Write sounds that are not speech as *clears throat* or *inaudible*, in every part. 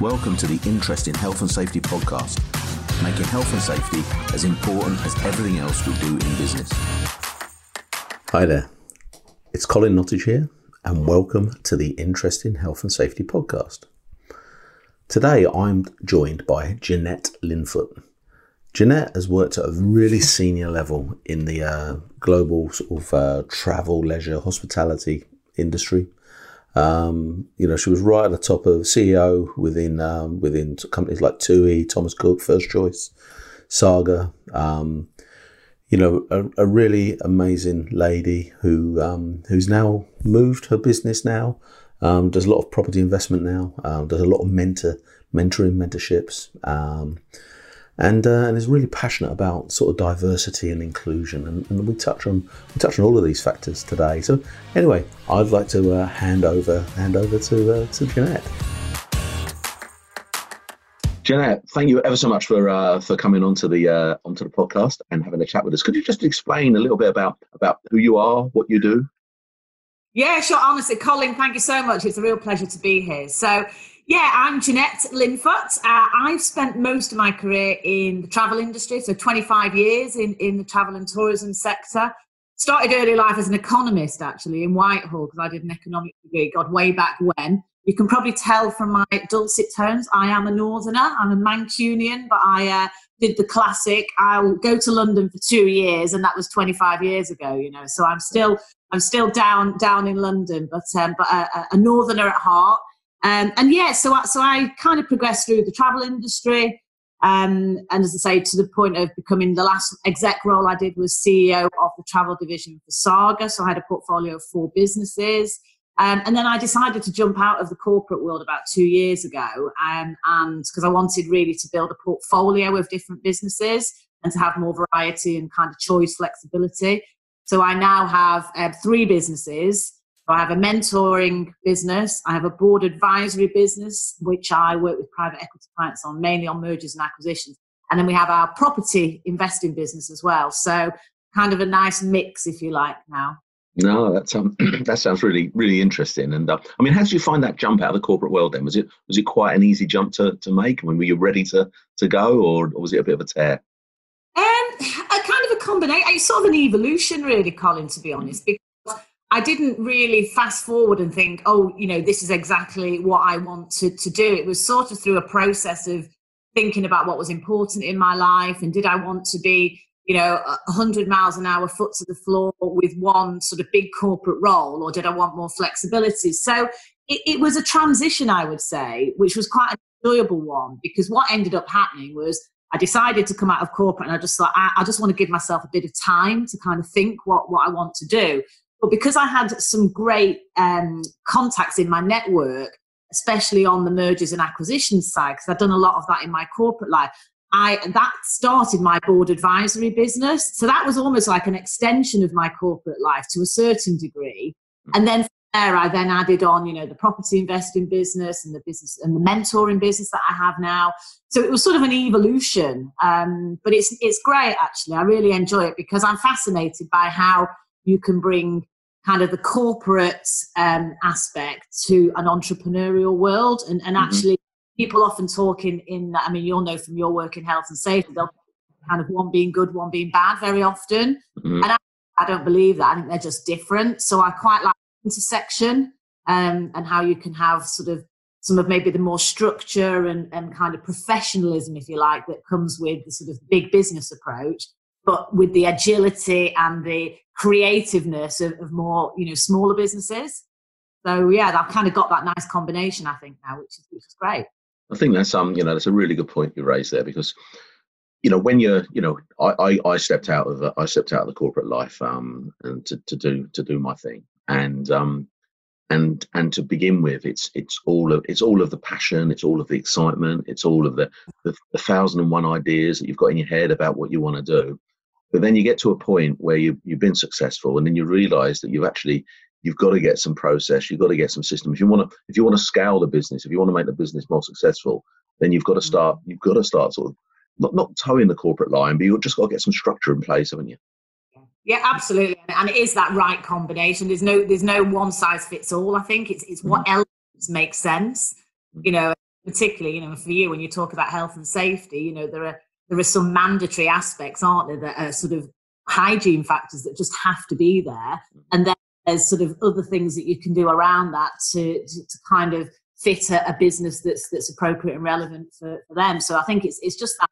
Welcome to the Interest in Health and Safety podcast, making health and safety as important as everything else we do in business. Hi there, it's Colin Nottage here, and welcome to the Interest in Health and Safety podcast. Today I'm joined by Jeannette Linfoot. Jeannette has worked at a really senior level in the uh, global sort of uh, travel, leisure, hospitality industry. Um, you know, she was right at the top of CEO within um, within companies like TUI, Thomas Cook, First Choice, Saga. Um, you know, a, a, really amazing lady who um, who's now moved her business now. Um, does a lot of property investment now. Um, does a lot of mentor mentoring, mentorships and uh, and is really passionate about sort of diversity and inclusion, and, and, we touch on we touch on all of these factors today. So anyway, I'd like to uh, hand over hand over to uh, to Jeannette. Jeannette, thank you ever so much for uh, for coming onto the uh, onto the podcast and having a chat with us. Could you just explain a little bit about about who you are, what you do? Yeah, sure. Honestly, Colin, thank you so much. It's a real pleasure to be here. So, yeah, I'm Jeannette Linfoot. Uh, I've spent most of my career in the travel industry, so 25 years in, in the travel and tourism sector. Started early life as an economist, actually, in Whitehall, because I did an economic degree, God, way back when. You can probably tell from my dulcet tones, I am a northerner. I'm a Mancunian, but I uh, did the classic. I'll go to London for two years, and that was 25 years ago, you know. So I'm still, I'm still down, down in London, but, um, but a, a northerner at heart. Um, and yeah, so I, so I kind of progressed through the travel industry. Um, and as I say, to the point of becoming the last exec role I did was CEO of the travel division for Saga. So I had a portfolio of four businesses. Um, and then I decided to jump out of the corporate world about two years ago. Um, and because I wanted really to build a portfolio of different businesses and to have more variety and kind of choice flexibility. So I now have uh, three businesses so I have a mentoring business. I have a board advisory business, which I work with private equity clients on, mainly on mergers and acquisitions. And then we have our property investing business as well. So kind of a nice mix, if you like, now. No, that sounds *clears throat* that sounds really really interesting. And uh, I mean, how did you find that jump out of the corporate world? Then was it was it quite an easy jump to, to make? I mean, were you ready to to go, or, or was it a bit of a tear? Um, a kind of a combination. It's sort of an evolution, really, Colin. To be honest, because I didn't really fast forward and think, oh, you know, this is exactly what I want to, to do. It was sort of through a process of thinking about what was important in my life and did I want to be, you know, 100 miles an hour, foot to the floor with one sort of big corporate role, or did I want more flexibility? So it, it was a transition, I would say, which was quite an enjoyable one because what ended up happening was I decided to come out of corporate and I just thought, I, I just want to give myself a bit of time to kind of think what, what I want to do. But because I had some great um, contacts in my network, especially on the mergers and acquisitions side, because I've done a lot of that in my corporate life, I that started my board advisory business. So that was almost like an extension of my corporate life to a certain degree. And then there, I then added on, you know, the property investing business and the business and the mentoring business that I have now. So it was sort of an evolution, um, but it's it's great actually. I really enjoy it because I'm fascinated by how you can bring kind of the corporate um, aspect to an entrepreneurial world. And, and mm-hmm. actually people often talk in, in i mean you'll know from your work in health and safety they'll kind of one being good one being bad very often. Mm-hmm. and I, I, don't believe that. I think they're just different. So i quite like intersection um, and how you can have sort of some of maybe the more structure and, and kind of professionalism if you like that comes with the sort of big business approach but with the agility and the creativeness of, of more, you know, smaller businesses. So yeah, I've kind of got that nice combination, I think now, which is which is great. I think that's um, you know, that's a really good point you raised there because, you know, when you're, you know, I I, I stepped out of the, I stepped out of the corporate life um and to, to do to do my thing and um and and to begin with it's it's all of it's all of the passion it's all of the excitement it's all of the the, the thousand and one ideas that you've got in your head about what you want to do but then you get to a point where you, you've been successful and then you realize that you've actually you've got to get some process you've got to get some system. If you want to if you want to scale the business if you want to make the business more successful then you've got to start mm-hmm. you've got to start sort of not not towing the corporate line but you've just got to get some structure in place haven't you? Yeah absolutely. And it is that right combination. There's no there's no one size fits all i think. It's it's what mm. elements make sense you know particularly, you know, for you when you talk about health and safety, you know, there are there are some mandatory aspects, aren't there, that are sort of hygiene factors that just have to be there, mm-hmm. and then there's sort of other things that you can do around that to to, to kind of fit a, a, business that's that's appropriate and relevant for, for them. So I think it's it's just that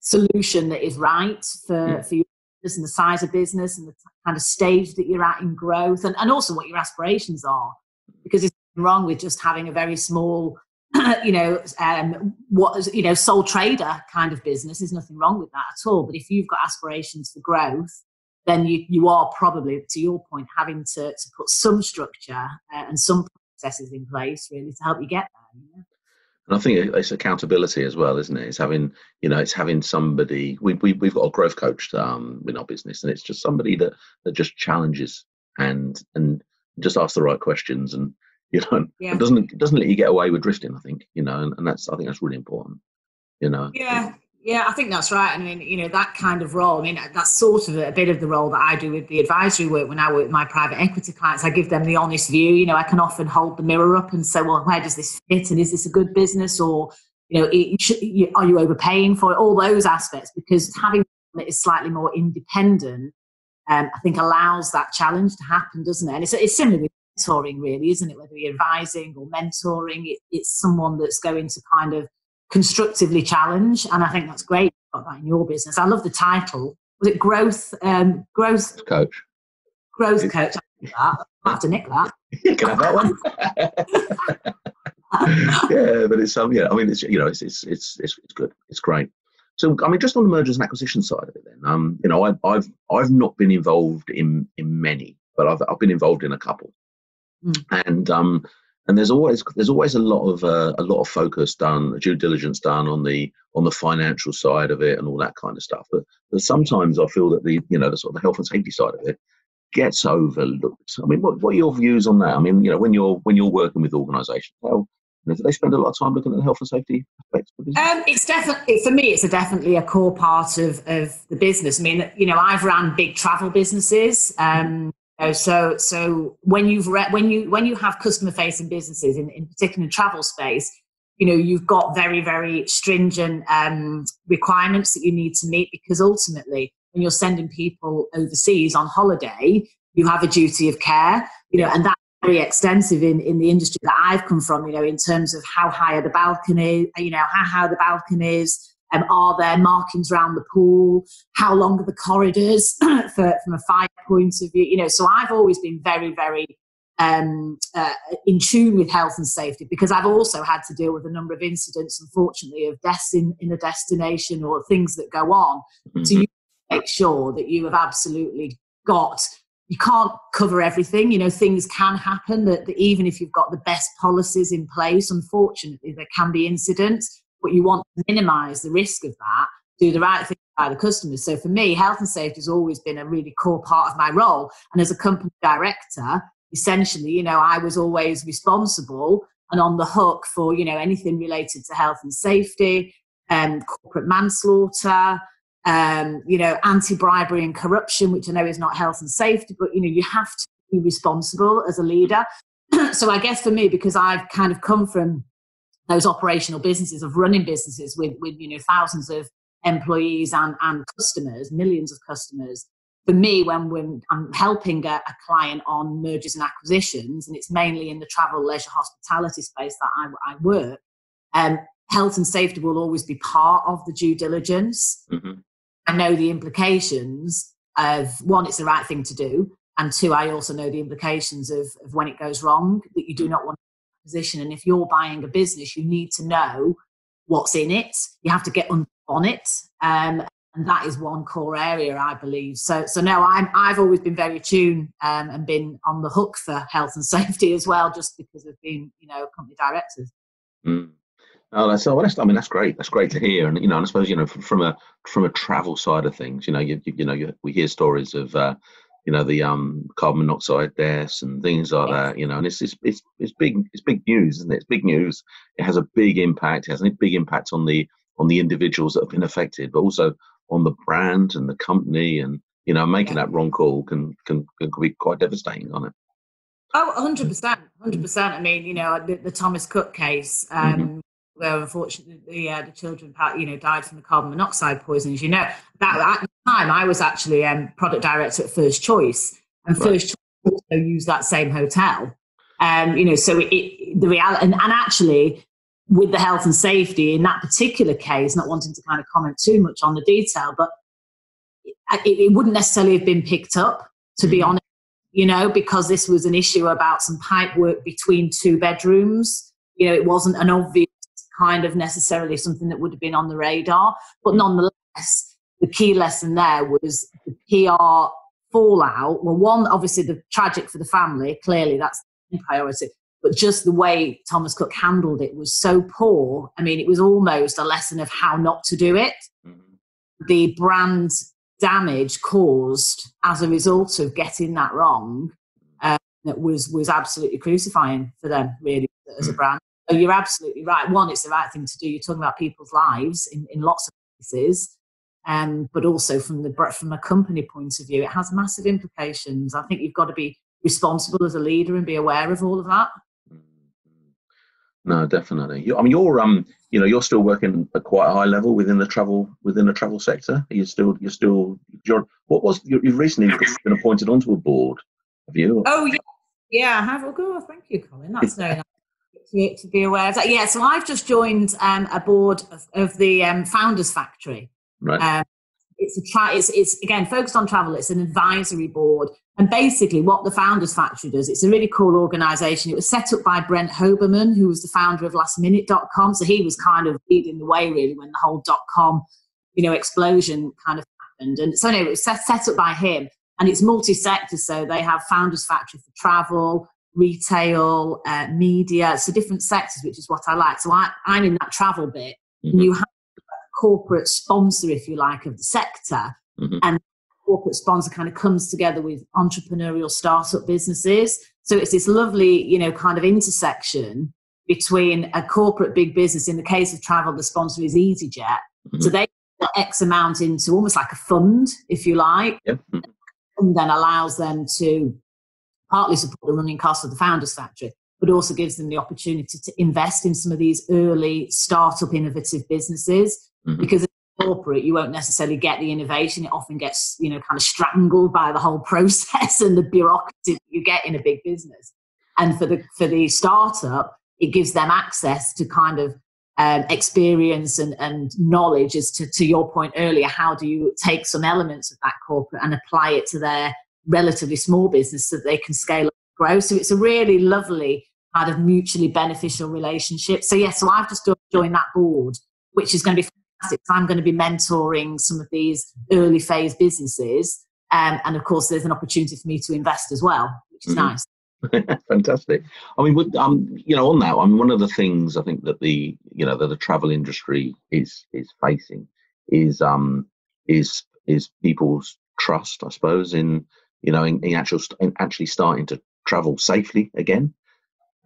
solution that is right for yeah. for your business and the size of business and the kind of stage that you're at in growth and, and also what your aspirations are. Mm. Because it's wrong with just having a very small you know, um, what you know, sole trader kind of business. There's nothing wrong with that at all. But if you've got aspirations for growth, then you you are probably, to your point, having to to put some structure uh, and some processes in place really to help you get there. You know? And I think it's accountability as well, isn't it? It's having, you know, it's having somebody. We, we we've got a growth coach um, in our business, and it's just somebody that that just challenges and and just asks the right questions and *laughs* you know, yeah. doesn't doesn't let you get away with drifting. I think you know, and, and that's I think that's really important. You know. Yeah, yeah, I think that's right. I mean, you know, that kind of role. I mean, that's sort of a, bit of the role that I do with the advisory work. When I work with my private equity clients, I give them the honest view. You know, I can often hold the mirror up and say, well, where does this fit, and is this a good business, or you know, it, should, are you overpaying for it? All those aspects, because having it is slightly more independent, um, I think allows that challenge to happen, doesn't it? And it's, it's similar with mentoring, really, isn't it? Whether you're advising or mentoring, it, it's someone that's going to kind of constructively challenge, and I think that's great. Got that in your business. I love the title. Was it growth? Um, growth coach. Growth coach. I have to nick that. *laughs* You can have that one. *laughs* yeah, but it's um, yeah. I mean, it's you know, it's it's it's it's, it's good. It's great. So, I mean, just on the mergers and acquisition side of it, then, um, you know, I, I've I've not been involved in in many, but I've I've been involved in a couple. Mm. And um, and there's always there's always a lot of uh, a lot of focus done, due diligence done on the on the financial side of it and all that kind of stuff. But, but sometimes I feel that the you know the sort of the health and safety side of it gets overlooked. I mean, what, what are your views on that? I mean, you know, when you're when you're working with organisations, how do they spend a lot of time looking at the health and safety aspects of business? Um, it's definitely for me. It's a definitely a core part of of the business. I mean, you know, I've ran big travel businesses. Um, know, so so when you've re- when you when you have customer facing businesses in, in particular in travel space, you know you've got very very stringent um, requirements that you need to meet because ultimately when you're sending people overseas on holiday, you have a duty of care, you know, and that's very extensive in, in the industry that I've come from, you know, in terms of how high are the balconies, you know, how high the balconies, um, are there markings around the pool? How long are the corridors *clears throat* for, from a fire point of view? You know, so I've always been very, very um, uh, in tune with health and safety because I've also had to deal with a number of incidents, unfortunately, of deaths in, in a destination or things that go on. Mm-hmm. So you make sure that you have absolutely got you can't cover everything. You know, things can happen that, that, even if you've got the best policies in place, unfortunately, there can be incidents but you want to minimize the risk of that, do the right thing by the customers. So for me, health and safety has always been a really core part of my role. And as a company director, essentially, you know, I was always responsible and on the hook for, you know, anything related to health and safety, um, corporate manslaughter, um, you know, anti-bribery and corruption, which I know is not health and safety, but you know, you have to be responsible as a leader. *clears throat* so I guess for me, because I've kind of come from those operational businesses of running businesses with, with you know thousands of employees and, and customers, millions of customers. For me, when, when I'm helping a, a, client on mergers and acquisitions, and it's mainly in the travel, leisure, hospitality space that I, I work, um, health and safety will always be part of the due diligence. Mm-hmm. I know the implications of one, it's the right thing to do, and two, I also know the implications of, of when it goes wrong that you do not want position. And if you're buying a business, you need to know what's in it. You have to get on it. Um, and that is one core area, I believe. So, so no, I'm, I've always been very tuned um, and been on the hook for health and *laughs* safety as well, just because of being, you know, company directors. Mm. Oh, that's, oh, that's, I mean, that's great. That's great to hear. And, you know, and I suppose, you know, from, from a, from a travel side of things, you know, you, you know, you, we hear stories of, uh, you know the um, carbon monoxide deaths and things like that you know and it's, it's it's it's big it's big news isn't it it's big news it has a big impact it has a big impact on the on the individuals that have been affected but also on the brand and the company and you know making yeah. that wrong call can, can can be quite devastating on it oh 100% 100% i mean you know the, the thomas cook case um, mm-hmm. where unfortunately uh, the children, you know, died from the carbon monoxide poison. As you know, that at the time I was actually um, product director at First Choice, and right. First Choice also used that same hotel. Um, you know, so it, it the reality, and, and actually with the health and safety in that particular case, not wanting to kind of comment too much on the detail, but it, it wouldn't necessarily have been picked up, to be mm-hmm. honest, you know, because this was an issue about some pipe work between two bedrooms. You know, it wasn't an obvious kind of necessarily something that would have been on the radar. But nonetheless, the key lesson there was the PR fallout. Well, one, obviously, the tragic for the family, clearly that's the priority. But just the way Thomas Cook handled it was so poor. I mean, it was almost a lesson of how not to do it. Mm-hmm. The brand damage caused as a result of getting that wrong uh, that was was absolutely crucifying for them, really, as a mm-hmm. brand you're absolutely right. One, it's the right thing to do. You're talking about people's lives in, in lots of cases, um, but also from the from a company point of view, it has massive implications. I think you've got to be responsible as a leader and be aware of all of that. No, definitely. You, I mean, you're um, you know, you're still working at quite a high level within the travel within the travel sector. You're still, you're still, you're. What was you've recently been appointed onto a board? Have you? Oh yeah, yeah, I have. Oh, God, thank you, Colin. That's very nice to, to be aware of that. Yeah, so I've just joined um, a board of, of the um, Founders Factory. Right. Um, it's a try. It's, it's again focused on travel. It's an advisory board, and basically, what the Founders Factory does, it's a really cool organisation. It was set up by Brent Hoberman, who was the founder of LastMinute.com. So he was kind of leading the way really when the whole dot com, you know, explosion kind of happened. And so anyway, it was set, set up by him, and it's multi-sector. So they have Founders Factory for travel, retail, uh, media, so different sectors, which is what I like. So I, I'm in that travel bit. Mm-hmm. And you have corporate sponsor, if you like, of the sector. Mm-hmm. And corporate sponsor kind of comes together with entrepreneurial startup businesses. So it's this lovely, you know, kind of intersection between a corporate big business. In the case of travel, the sponsor is EasyJet. Mm-hmm. So they put X amount into almost like a fund, if you like, yep. Mm-hmm. and then allows them to partly support the running costs of the Founders Factory, but also gives them the opportunity to invest in some of these early startup innovative businesses. Mm-hmm. Because corporate, you won't necessarily get the innovation. It often gets, you know, kind of strangled by the whole *laughs* process and the bureaucracy you get in a big business. And for the for the startup, it gives them access to kind of um, experience and, and knowledge as to, to your point earlier, how do you take some elements of that corporate and apply it to their relatively small business so that they can scale up and grow. So it's a really lovely kind of mutually beneficial relationship. So yeah, so I've just joined that board, which is going to be I'm going to be mentoring some of these early phase businesses. Um, and of course, there's an opportunity for me to invest as well, which is mm-hmm. nice. *laughs* Fantastic. I mean, with, um, you know, on that, I mean, one of the things I think that the, you know, that the travel industry is is facing is um is is people's trust, I suppose, in you know, in, in actual in actually starting to travel safely again.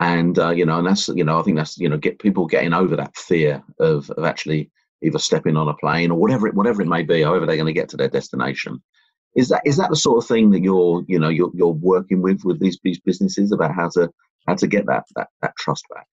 And uh, you know, and that's you know, I think that's you know, get people getting over that fear of of actually either stepping on a plane or whatever it whatever it may be, however they're going to get to their destination. Is that is that the sort of thing that you're you know you're you're working with with these these businesses about how to how to get that that that trust back?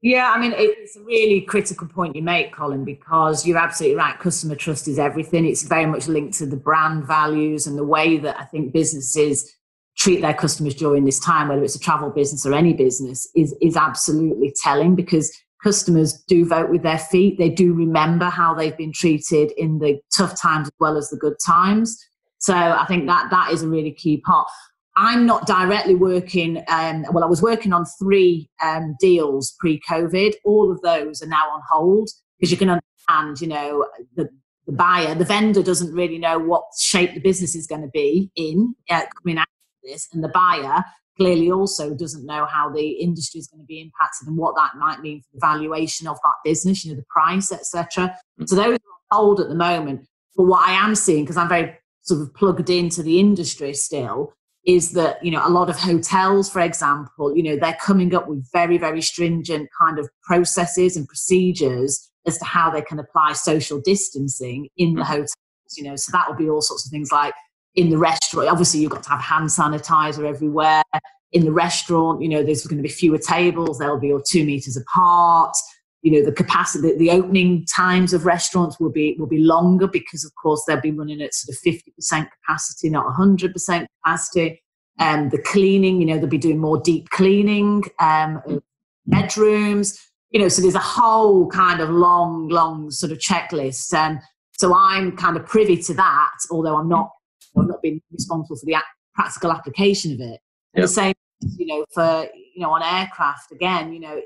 Yeah, I mean, it's a really critical point you make, Colin, because you're absolutely right. Customer trust is everything. It's very much linked to the brand values and the way that I think businesses treat their customers during this time, whether it's a travel business or any business, is, is absolutely telling because customers do vote with their feet. They do remember how they've been treated in the tough times as well as the good times. So I think that that is a really key part. I'm not directly working. Um, well, I was working on three um, deals pre-COVID. All of those are now on hold because you can understand, you know, the, the buyer, the vendor doesn't really know what shape the business is going to be in uh, coming out of this, and the buyer clearly also doesn't know how the industry is going to be impacted and what that might mean for the valuation of that business, you know, the price, etc. So those are hold at the moment. But what I am seeing, because I'm very sort of plugged into the industry still, is that you know a lot of hotels for example you know they're coming up with very very stringent kind of processes and procedures as to how they can apply social distancing in the mm-hmm. hotels you know so that will be all sorts of things like in the restaurant obviously you've got to have hand sanitizer everywhere. In the restaurant you know there's going to be fewer tables they'll be two meters apart. You know the capacity the opening times of restaurants will be will be longer because of course they'll be running at sort of 50% capacity not 100% capacity. And um, the cleaning you know they'll be doing more deep cleaning um, bedrooms. You know so there's a whole kind of long long sort of checklist. And so i'm kind of privy to that although i'm not i've not being responsible for the practical application of it and the same you know for you know on aircraft again you know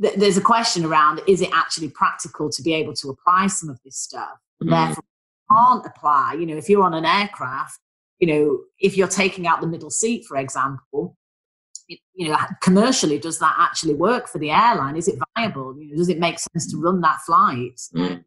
th- there's a question around is it actually practical to be able to apply some of this stuff? Mm. Therefore, can't apply. You know, if you're on an aircraft, you know, if you're taking out the middle seat, for example, it, you know, commercially, does that actually work for the airline? Is it viable? You know, does it make sense to run that flight? Mm.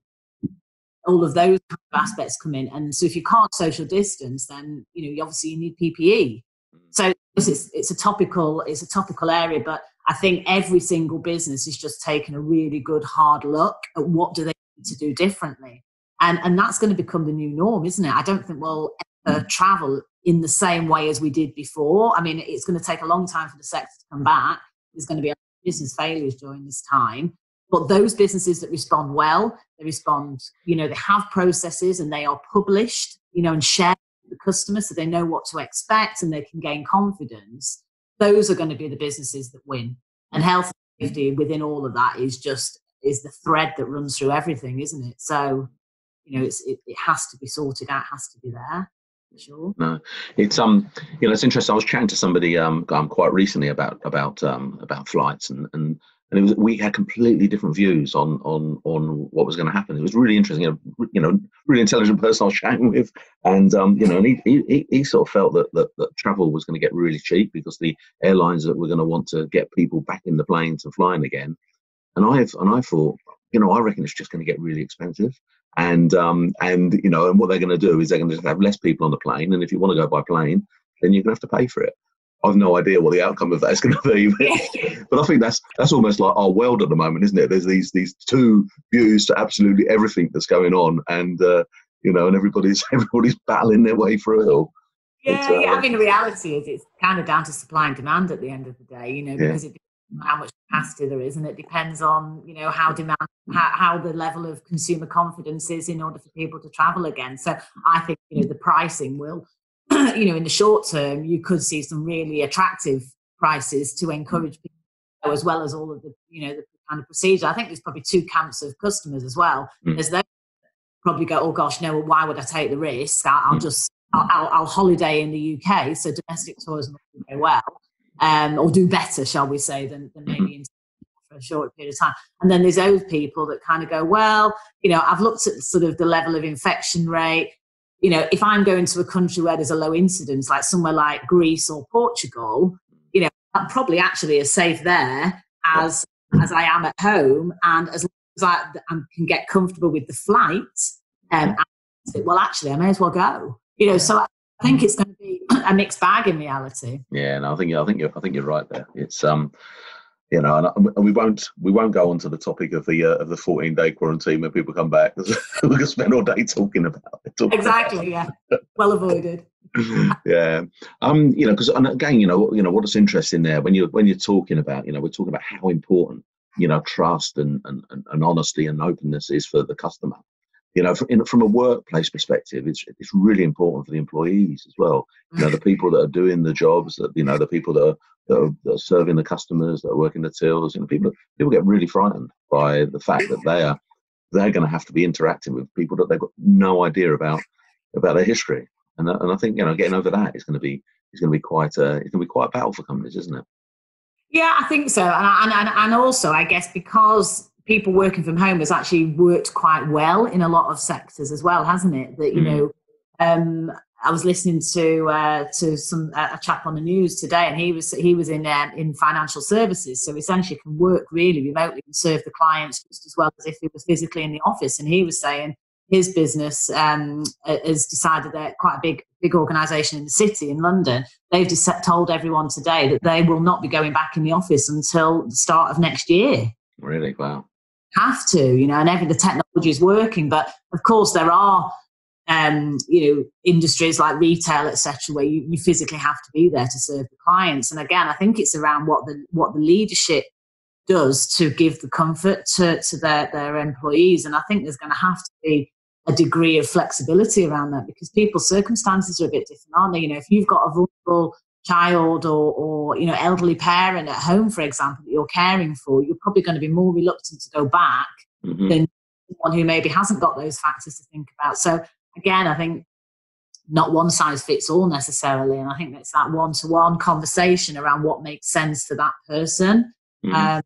All of those kind of aspects come in, and so if you can't social distance, then you know, obviously you need PPE. Mm. So it's, it's a topical, it's a topical area, but I think every single business is just taking a really good hard look at what do they need to do differently. And, and that's going to become the new norm, isn't it? I don't think we'll ever travel in the same way as we did before. I mean, it's going to take a long time for the sector to come back. There's going to be business failures during this time. But those businesses that respond well, they respond, you know, they have processes and they are published, you know, and shared with the customer so they know what to expect and they can gain confidence those are going to be the businesses that win. And health and safety within all of that is just is the thread that runs through everything, isn't it? So, you know, it's it, it has to be sorted out, has to be there. Sure. No, it's um, you know, it's interesting. I was chatting to somebody um, um quite recently about about um about flights and and and it was we had completely different views on on on what was going to happen. It was really interesting. You know, really intelligent person I was chatting with, and um, you know, and he, he he sort of felt that that, that travel was going to get really cheap because the airlines that were going to want to get people back in the planes and flying again. And I've and I thought, you know, I reckon it's just going to get really expensive. And um and you know, and what they're going to do is they're going to have less people on the plane, and if you want to go by plane, then you're going to have to pay for it. I've no idea what the outcome of that is going to be. *laughs* but I think that's that's almost like our world at the moment, isn't it? There's these these two views to absolutely everything that's going on, and uh, you know, and everybody's *laughs* everybody's battling their way through it all. Yeah, uh, yeah. I mean, the reality is it's kind of down to supply and demand at the end of the day, you know, because yeah. it how much capacity there is, and it depends on you know how demand how, how the level of consumer confidence is in order for people to travel again. So I think you know the pricing will you know, in the short term, you could see some really attractive prices to encourage people, as well as all of the, you know, the kind of procedure. I think there's probably two camps of customers as well. Mm. There's those probably go, oh gosh, no, why would I take the risk? I'll, I'll mm. just, I'll, I'll, I'll, holiday in the UK, so domestic tourism will do very well, um, or do better, shall we say, than, than maybe mm-hmm. in for a short period of time. And then there's those people that kind of go, well, you know, I've looked at sort of the level of infection rate you know, if I'm going to a country where there's a low incidence, like somewhere like Greece or Portugal, you know, I'm probably actually as safe there as as I am at home, and as long as I, I can get comfortable with the flight, um, well, actually, I may as well go. You know, so I think it's going to be *clears throat* a mixed bag in reality. Yeah, no, I think I think you're I think you're right there. It's um, you know, and, we won't we won't go on to the topic of the uh, of the 14 day quarantine when people come back. *laughs* we can spend all day talking about it. Talking exactly. About yeah. Well avoided. *laughs* yeah. Um. You know, because and again, you know, you know what's interesting there when you when you're talking about, you know, we're talking about how important you know trust and and, and honesty and openness is for the customer. You know, from, in, from a workplace perspective, it's it's really important for the employees as well. You know, the mm. people that are doing the jobs, that you know, the people that are that are, that are, serving the customers, that are working the tills. You know, people people get really frightened by the fact that they are they're going to have to be interacting with people that they've got no idea about about their history. And and I think you know getting over that is going to be is going to be quite a it's going to be quite a battle for companies, isn't it? Yeah, I think so, and and and also I guess because people working from home has actually worked quite well in a lot of sectors as well, hasn't it? That you mm. know. Um, I was listening to uh, to some a chap on the news today, and he was he was in uh, in financial services, so essentially can work really remotely and serve the clients just as well as if he was physically in the office. And he was saying his business um, has decided that quite a big big organisation in the city in London. They've just told everyone today that they will not be going back in the office until the start of next year. Really? Wow. Have to, you know, and every the technology is working, but of course there are um, you know, industries like retail, etc., where you, you physically have to be there to serve the clients. And again, I think it's around what the what the leadership does to give the comfort to, to their, their employees. And I think there's going to have to be a degree of flexibility around that because people's circumstances are a bit different, aren't they? You know, if you've got a vulnerable child or, or you know elderly parent at home, for example, that you're caring for, you're probably going to be more reluctant to go back mm-hmm. than someone who maybe hasn't got those factors to think about. So again, I think not one size fits all necessarily, and I think it's that one-to-one conversation around what makes sense to that person. Mm-hmm. Um,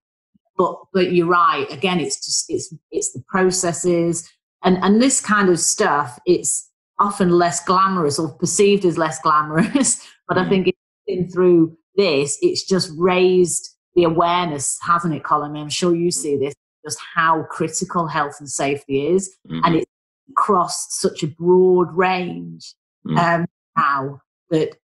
but but you're right. Again, it's just it's it's the processes and and this kind of stuff. It's often less glamorous or perceived as less glamorous. *laughs* but mm-hmm. I think in through this, it's just raised the awareness, hasn't it, Colin? I'm sure you see this, just how critical health and safety is. Mm-hmm. And it's crossed such a broad range mm-hmm. um, now that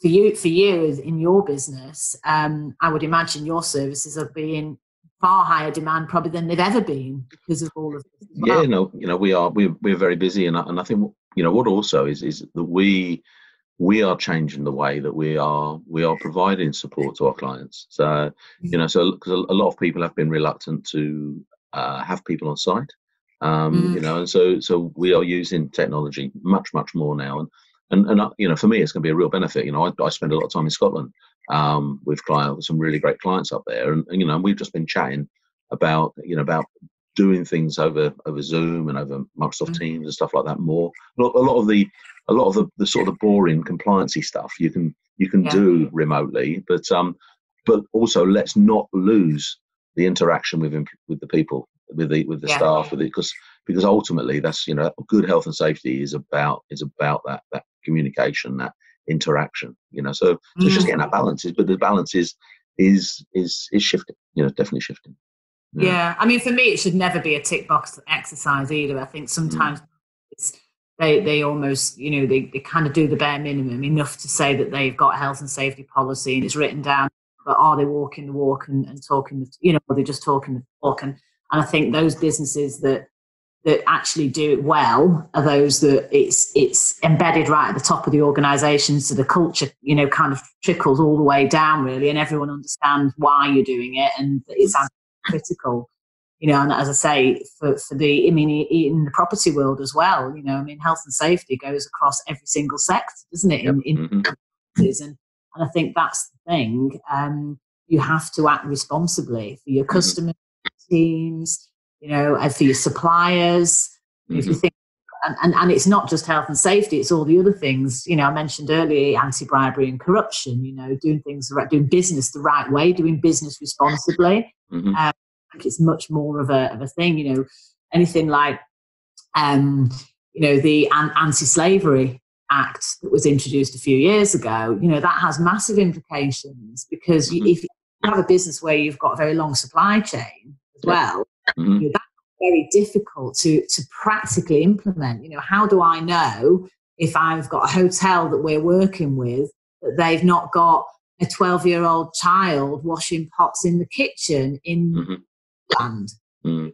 for you, for you in your business, um, I would imagine your services are being far higher demand probably than they've ever been because of all of this. Well. Yeah, no, you know, we are we're we're very busy, and I, and I think you know what also is is that we we are changing the way that we are we are providing support to our clients. So you know, so because a lot of people have been reluctant to uh, have people on site, um, mm. you know, and so so we are using technology much much more now, and and and uh, you know, for me, it's going to be a real benefit. You know, I, I spend a lot of time in Scotland um, with clients, some really great clients up there, and, and you know, we've just been chatting about you know about doing things over over Zoom and over Microsoft mm. Teams and stuff like that more. A lot, a lot of the a lot of the, the sort of boring compliancy stuff you can you can yeah. do remotely, but um, but also let's not lose the interaction with with the people, with the with the yeah. staff, with it because because ultimately that's you know good health and safety is about is about that that communication that interaction you know so, so mm. it's just mm. getting that balance but the balance is is is is shifting you know definitely shifting yeah. yeah. I mean, for me, it should never be a tick box exercise either. I think sometimes mm. They they almost, you know, they, they kind of do the bare minimum enough to say that they've got a health and safety policy and it's written down, but are they walking the walk and, and talking, the, you know, are they just talking the talk? And, and I think those businesses that that actually do it well are those that it's it's embedded right at the top of the organisation, so the culture, you know, kind of trickles all the way down really, and everyone understands why you're doing it, and it's critical you know and as i say for, for the i mean in the property world as well you know i mean health and safety goes across every single sector doesn't it in, in mm-hmm. and, and i think that's the thing um, you have to act responsibly for your mm-hmm. customer teams you know and for your suppliers mm-hmm. if you mm-hmm. think and, and, and it's not just health and safety it's all the other things you know i mentioned earlier anti-bribery and corruption you know doing things doing business the right way doing business responsibly mm-hmm. um, it's much more of a, of a thing, you know, anything like, um, you know, the Anti-Slavery Act that was introduced a few years ago, you know, that has massive implications because mm-hmm. if you have a business where you've got a very long supply chain as well, mm-hmm. you know, that's very difficult to, to practically implement. You know, how do I know if I've got a hotel that we're working with that they've not got a 12 year old child washing pots in the kitchen in mm-hmm land mm.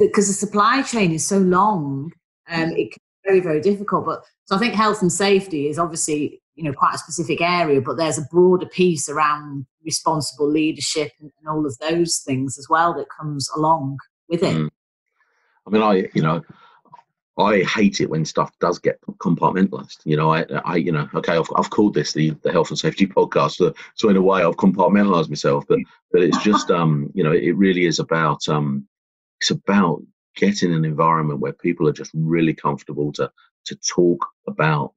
because the supply chain is so long. Um, it can be very very difficult. But so I think health and safety is obviously you know quite a specific area, but there's a broader piece around responsible leadership and, and all of those things as well that comes along with it. Mm. I mean, I you know I hate it when stuff does get compartmentalized. You know, I, I, you know, okay, I've, I've called this the, the health and safety podcast, so, so in a way I've compartmentalized myself. But but it's just, um, you know, it really is about, um, it's about getting an environment where people are just really comfortable to to talk about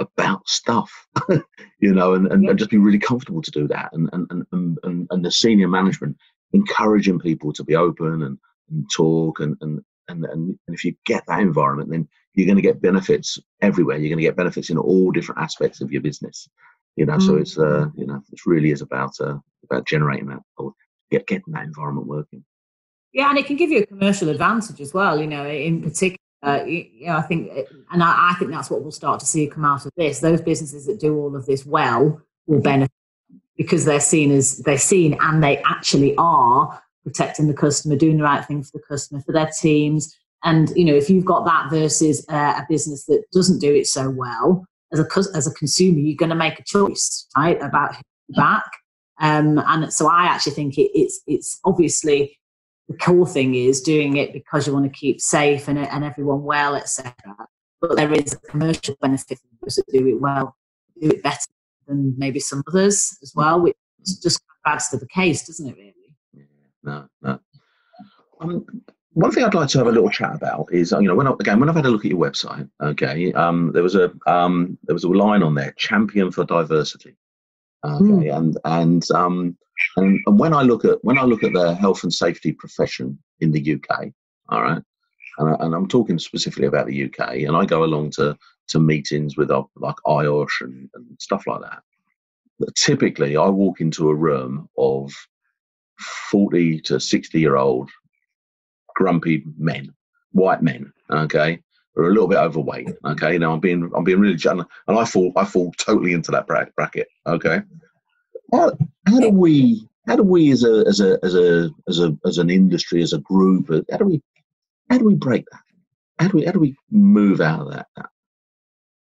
about stuff, *laughs* you know, and, and, and, just be really comfortable to do that, and and and and, and the senior management encouraging people to be open and, and talk and, and and, and, and if you get that environment, then you're going to get benefits everywhere. You're going to get benefits in all different aspects of your business. You know, mm. so it's uh, you know, it really is about uh, about generating that or get, getting that environment working. Yeah, and it can give you a commercial advantage as well. You know, in particular, uh, you know, I think, and I, I, think that's what we'll start to see come out of this. Those businesses that do all of this well will mm-hmm. benefit because they're seen as they're seen and they actually are protecting the customer, doing the right thing for the customer, for their teams. And you know, if you've got that versus uh, a business that doesn't do it so well, as a as a consumer, you're going to make a choice, right, about who to back. Um, and so I actually think it, it's it's obviously the core thing is doing it because you want to keep safe and, and everyone well, etc. But there is a commercial benefit for those that do it well, do it better than maybe some others as well, which just adds to the case, doesn't it? Really? No, no. Um, one thing I'd like to have a little chat about is, you know, when I, again when I've had a look at your website, okay, um, there was a um, there was a line on there, champion for diversity, okay, mm. and and um, and, and when I look at when I look at the health and safety profession in the UK, all right, and, I, and I'm talking specifically about the UK, and I go along to to meetings with uh, like IOSH and, and stuff like that. But typically, I walk into a room of 40 to 60 year old grumpy men, white men, okay, who are a little bit overweight. Okay, now I'm being I'm being really and I fall I fall totally into that bracket. Okay, how, how do we how do we as a as a as a as a as an industry as a group how do we how do we break that? How do we how do we move out of that?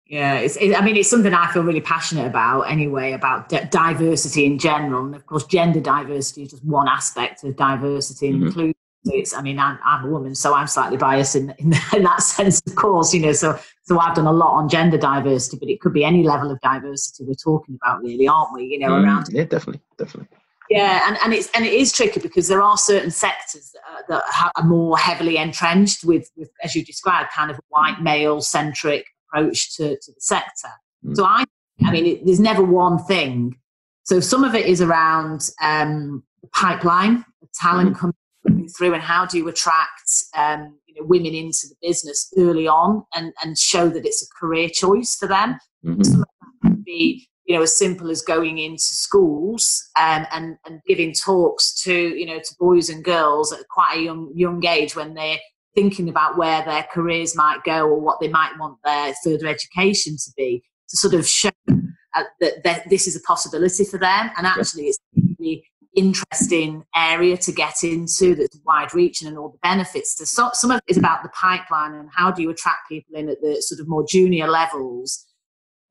Yeah, it's, it, I mean, it's something I feel really passionate about anyway, about d- diversity in general. And of course, gender diversity is just one aspect of diversity and mm-hmm. inclusion. It's, I mean, I'm, I'm, a woman, so I'm slightly biased in, in, *laughs* in, that sense, of course, you know, so, so I've done a lot on gender diversity, but it could be any level of diversity we're talking about, really, aren't we? You know, mm, around. Yeah, definitely, definitely. Yeah, and, and it's and it is tricky because there are certain sectors that are, that are more heavily entrenched with, with, as you described, kind of white male centric approach to, to the sector. Mm. So I, I mean, it, there's never one thing. So some of it is around um, the pipeline, the talent mm. coming through, and how do you attract um, you know, women into the business early on and, and show that it's a career choice for them. Mm-hmm. Some of that can be you know, as simple as going into schools um, and and giving talks to you know to boys and girls at quite a young young age when they're thinking about where their careers might go or what they might want their further education to be to sort of show uh, that, this is a possibility for them. And actually it's a really interesting area to get into that's wide reaching and all the benefits. So, some of it is about the pipeline and how do you attract people in at the sort of more junior levels.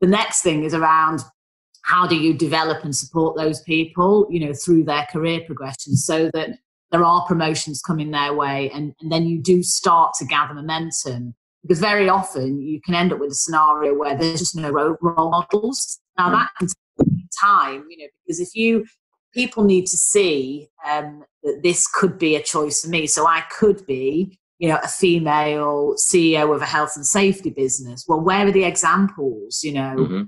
The next thing is around how do you develop and support those people you know through their career progression so that there are promotions coming their way and, and then you do start to gather momentum. Because very often you can end up with a scenario where there's just no role, models. Now that can take time you know because if you people need to see um, that this could be a choice for me. So i could be you know a female ceo of a health and safety business. Well where are the examples you know? Mm-hmm.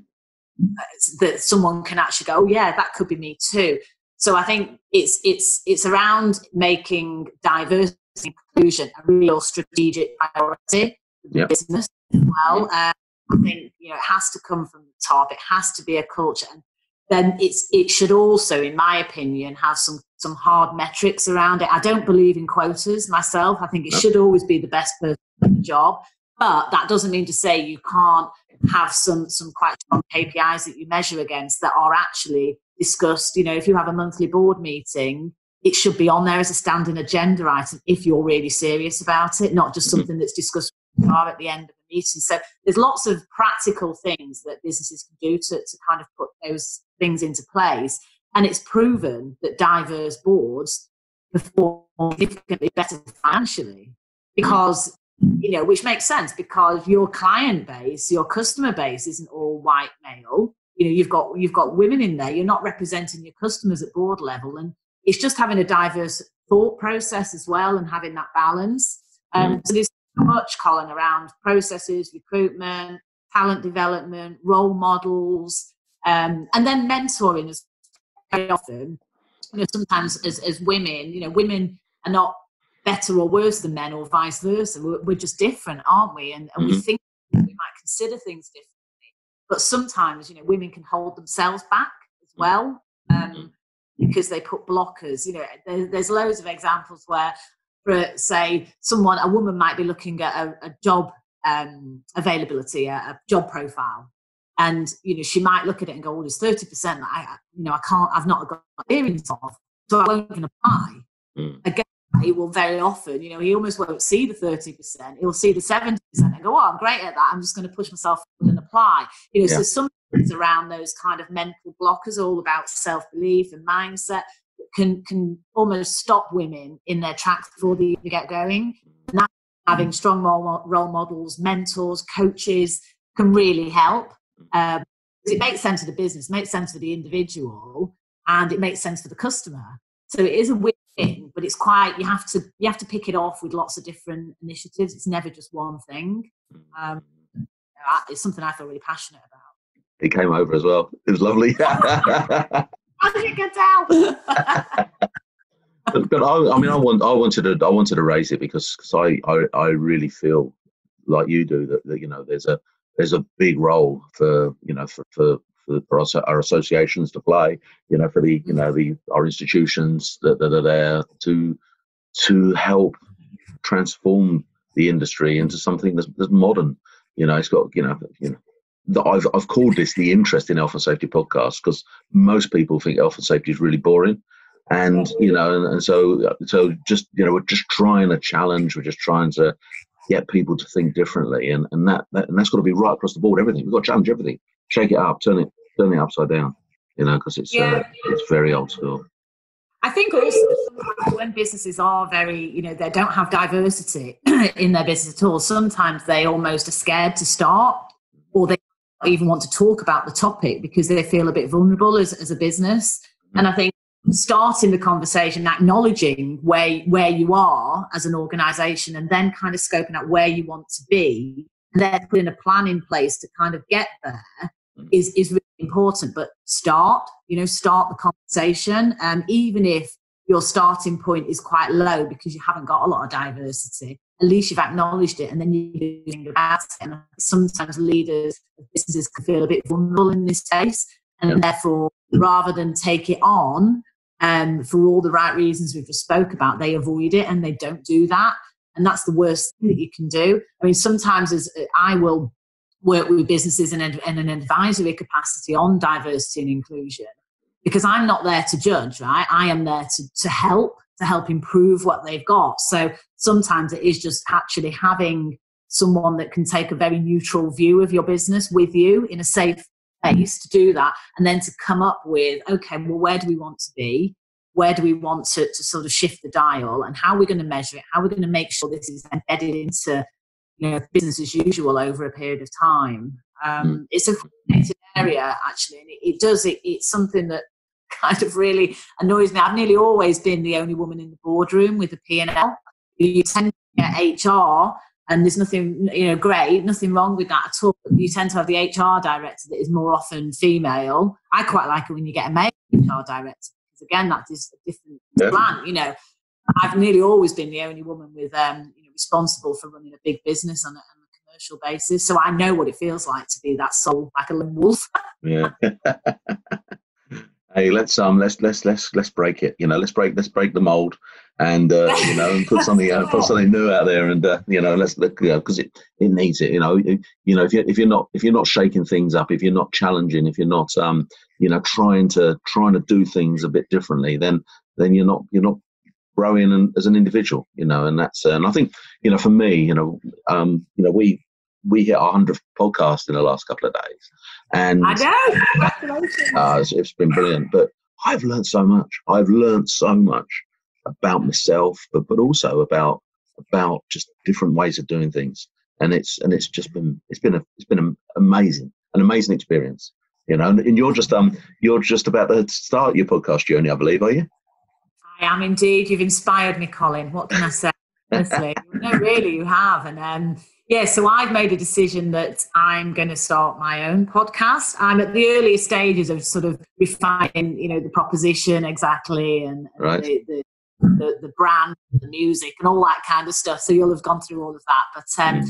that someone can actually go oh yeah that could be me too so I think it's it's it's around making diversity inclusion a real strategic priority for the yep. business as well. Um, I think you know it has to come from the top. It has to be a culture, and then it's it should also, in my opinion, have some some hard metrics around it. I don't believe in quotas myself. I think it should always be the best person for the job, but that doesn't mean to say you can't have some some quite strong KPIs that you measure against that are actually discussed. You know, if you have a monthly board meeting, it should be on there as a standing agenda item if you're really serious about it, not just mm-hmm. something that's discussed at the end of the meeting. So there's lots of practical things that businesses can do to, to kind of put those things into place. And it's proven that diverse boards perform significantly better financially because you know which makes sense because your client base your customer base isn't all white male you know you've got you've got women in there you're not representing your customers at board level and it's just having a diverse thought process as well and having that balance um, mm. so there's so much colin around processes recruitment talent development role models um, and then mentoring is very often you know sometimes as, as women you know women are not better or worse than men or vice versa we're, we're just different aren't we and, and mm-hmm. we think we might consider things different but sometimes, you know, women can hold themselves back as mm. well um, because they put blockers. You know, there, there's loads of examples where, for say, someone, a woman might be looking at a, a job um, availability, a, a, job profile, and you know, she might look at it and go, "Oh, there's thirty percent that I, you know, I can't, I've not got experience of, so I won't apply." Mm. Again, he will very often, you know, he almost won't see the 30%. He'll see the 70% and go, oh, I'm great at that. I'm just going to push myself apply. You know, yeah. so some things around those kind of mental blockers, all about self belief and mindset, can can almost stop women in their tracks before they even get going. And that, having strong role models, mentors, coaches can really help. Um, it makes sense for the business, makes sense for the individual, and it makes sense for the customer. So it is a win, but it's quite you have to you have to pick it off with lots of different initiatives. It's never just one thing. Um, it's something I feel really passionate about. He came over as well. It was lovely. *laughs* How did you get down? *laughs* but, I, I, mean, I want, I wanted to, I wanted to raise it because, because I, I, I really feel like you do that, that, you know, there's a, there's a big role for, you know, for, for, for, for us, our associations to play, you know, for the, you know, the, our institutions that, that are there to, to help transform the industry into something that's, that's modern. You know, it's got, you know, you know, I've I've called this the interesting health and safety podcast because most people think health and safety is really boring, and you know, and, and, so so just you know, we're just trying to challenge. We're just trying to get people to think differently, and and that, that and that's got to be right across the board. Everything we've got to challenge everything, shake it up, turn it turn it upside down. You know, because it's uh, yeah. uh, it's very old school. I think also when businesses are very, you know, they don't have diversity *clears throat* in their business at all, sometimes they almost are scared to start or they even want to talk about the topic because they feel a bit vulnerable as, as a business. And I think starting the conversation, acknowledging where, where you are as an organization, and then kind of scoping out where you want to be, and then putting a plan in place to kind of get there is, is really important. But start, you know, start the conversation. And um, even if your starting point is quite low because you haven't got a lot of diversity, at least you've acknowledged it and then you're doing about it. And sometimes leaders of businesses can feel a bit vulnerable in this case. And therefore, rather than take it on um, for all the right reasons we've just spoke about, they avoid it and they don't do that. And that's the worst thing that you can do. I mean, sometimes as I will work with businesses in, in an advisory capacity on diversity and inclusion because I'm not there to judge, right? I am there to, to help to help improve what they've got. So sometimes it is just actually having someone that can take a very neutral view of your business with you in a safe place to do that and then to come up with okay well where do we want to be where do we want to, to sort of shift the dial and how are we going to measure it how are we going to make sure this is embedded into you know business as usual over a period of time um, hmm. it's a connected area actually and it, it does it, it's something that *laughs* kind of really annoys me. I've nearly always been the only woman in the boardroom with a P&L. You tend to get HR, and there's nothing, you know, great, nothing wrong with that at all. You tend to have the HR director that is more often female. I quite like it when you get a male HR director because again, that is a different yeah. plan. You know, I've nearly always been the only woman with, um, responsible for running a big business on a, on a commercial basis. So I know what it feels like to be that soul, like a lone wolf. yeah. *laughs* hey let's um let's let's let's let's break it you know let's break let's break the mold and uh, you know and put something out put *laughs* something new out there and uh, you know let's look you know because it it needs it you know you, you know if you if you're not if you're not shaking things up if you're not challenging if you're not um you know trying to trying to do things a bit differently then then you're not you're not growing and, as an individual you know and that's uh, and i think you know for me you know um you know we we hit our 100th podcast in the last couple of days and I know. Congratulations. Uh, it's, it's been brilliant. But I've learned so much. I've learned so much about myself, but but also about about just different ways of doing things. And it's and it's just been it's been a it's been amazing, an amazing experience. You know, and, and you're just um you're just about to start your podcast journey, I believe, are you? I am indeed. You've inspired me, Colin. What can I say? Honestly, no, really, you have, and um, yeah, so I've made a decision that I'm going to start my own podcast. I'm at the earlier stages of sort of refining, you know, the proposition exactly and, right. the, the, the, the, brand, the music, and all that kind of stuff. So you'll have gone through all of that. But um, mm.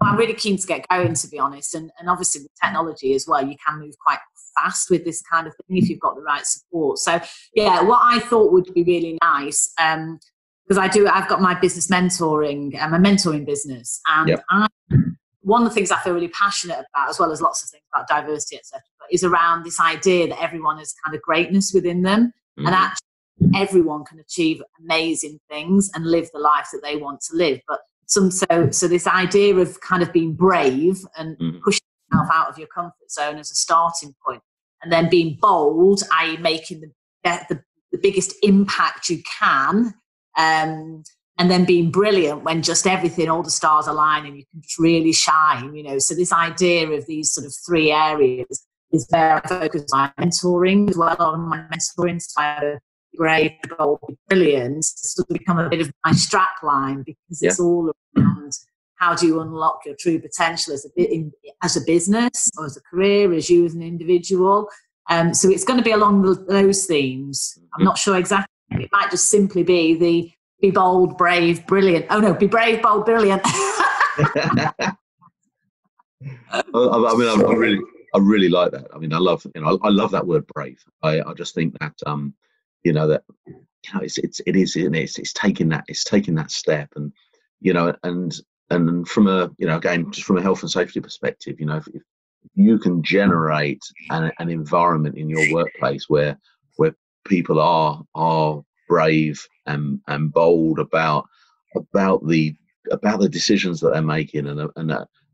I'm really keen to get going, to be honest. And, and obviously, with technology as well, you can move quite fast with this kind of thing if you've got the right support. So, yeah, what I thought would be really nice. Um, because I do. I've got my business mentoring, um, a mentoring business, and yep. I, one of the things I feel really passionate about, as well as lots of things about diversity, etc., is around this idea that everyone has kind of greatness within them, mm-hmm. and actually everyone can achieve amazing things and live the life that they want to live. But some so so this idea of kind of being brave and mm-hmm. pushing yourself out of your comfort zone as a starting point, and then being bold, i.e., making the, the, the biggest impact you can. Um, and then being brilliant when just everything, all the stars align and you can really shine, you know. So this idea of these sort of three areas is where I focus on mentoring as well on my mentoring side brave, bold, brilliant, it's sort of become a bit of my strap line because it's yeah. all around how do you unlock your true potential as a in, as a business or as a career, as you as an individual. Um, so it's going to be along the, those themes. I'm mm-hmm. not sure exactly. It might just simply be the be bold, brave, brilliant. Oh no, be brave, bold, brilliant. *laughs* I mean, I really, I really like that. I mean, I love, you know, I, I love that word brave. I, I just think that, um, you know that you know it's it's it is it's it's taking that it's taking that step and you know and and from a you know again just from a health and safety perspective you know if, if you can generate an, an environment in your workplace where where people are are brave and and bold about about the about the decisions that they're making and and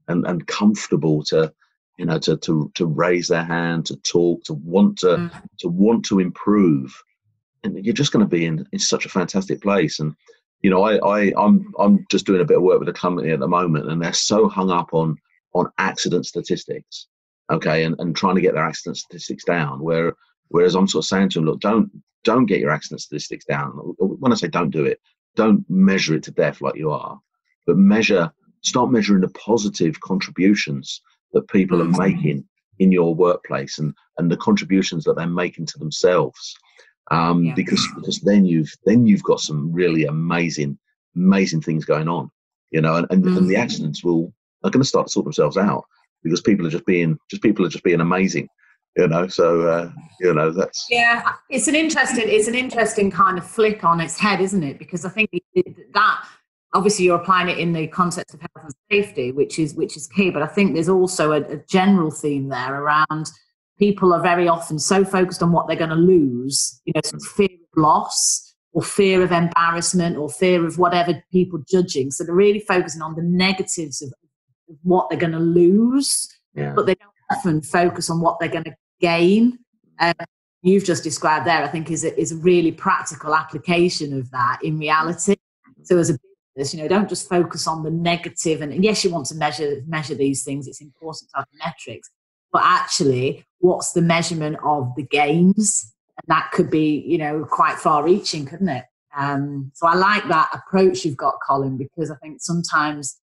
and, and comfortable to you know to, to to raise their hand to talk to want to mm. to want to improve and you're just going to be in, in such a fantastic place. And you know, I, I I'm I'm just doing a bit of work with a company at the moment, and they're so hung up on on accident statistics, okay, and, and trying to get their accident statistics down. Where whereas I'm sort of saying to them, look, don't don't get your accident statistics down. When I say don't do it, don't measure it to death like you are, but measure start measuring the positive contributions that people are mm. making in your workplace and and the contributions that they're making to themselves um, yeah. because because then you've then you've got some really amazing amazing things going on, you know, and, and, mm. and the mm. accidents will are going to start to sort themselves out because people are just being just people are just being amazing you know so uh, you know that's yeah it's an interesting it's an interesting kind of flip on its head isn't it because i think that obviously you're applying it in the context of health and safety which is which is key but i think there's also a, a general theme there around people are very often so focused on what they're going to lose, you know, fear of loss or fear of embarrassment or fear of whatever people judging. So they're really focusing on the negatives of, of what they're going to lose, yeah. but they don't often focus on what they're going to gain. Um, you've just described there, I think, is a, is a really practical application of that in reality. So as a business, you know, don't just focus on the negative. And, and yes, you want to measure measure these things. It's important to have metrics, but actually what's the measurement of the gains and that could be you know quite far reaching couldn't it? Um, so i like that approach you've got colin because i think sometimes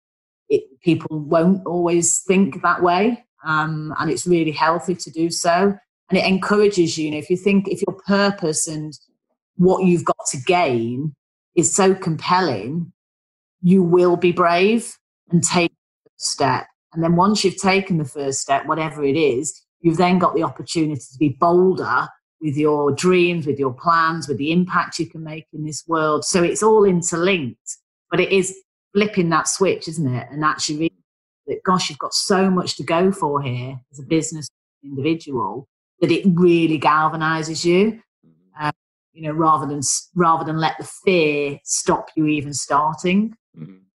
it, people won't always think that way um, and it's really healthy to do so. And it encourages you, you know if you think if your purpose and what you've got to gain is so compelling you will be brave and take a step. And then once you've taken the first step, whatever it is, you've then got the opportunity to be bolder with your dreams, with your plans, with the impact you can make in this world. So it's all interlinked, but it is flipping that switch, isn't it? And actually, that gosh, you've got so much to go for here as a business individual that it really galvanizes you. Uh, you know, rather than rather than let the fear stop you even starting. Mm-hmm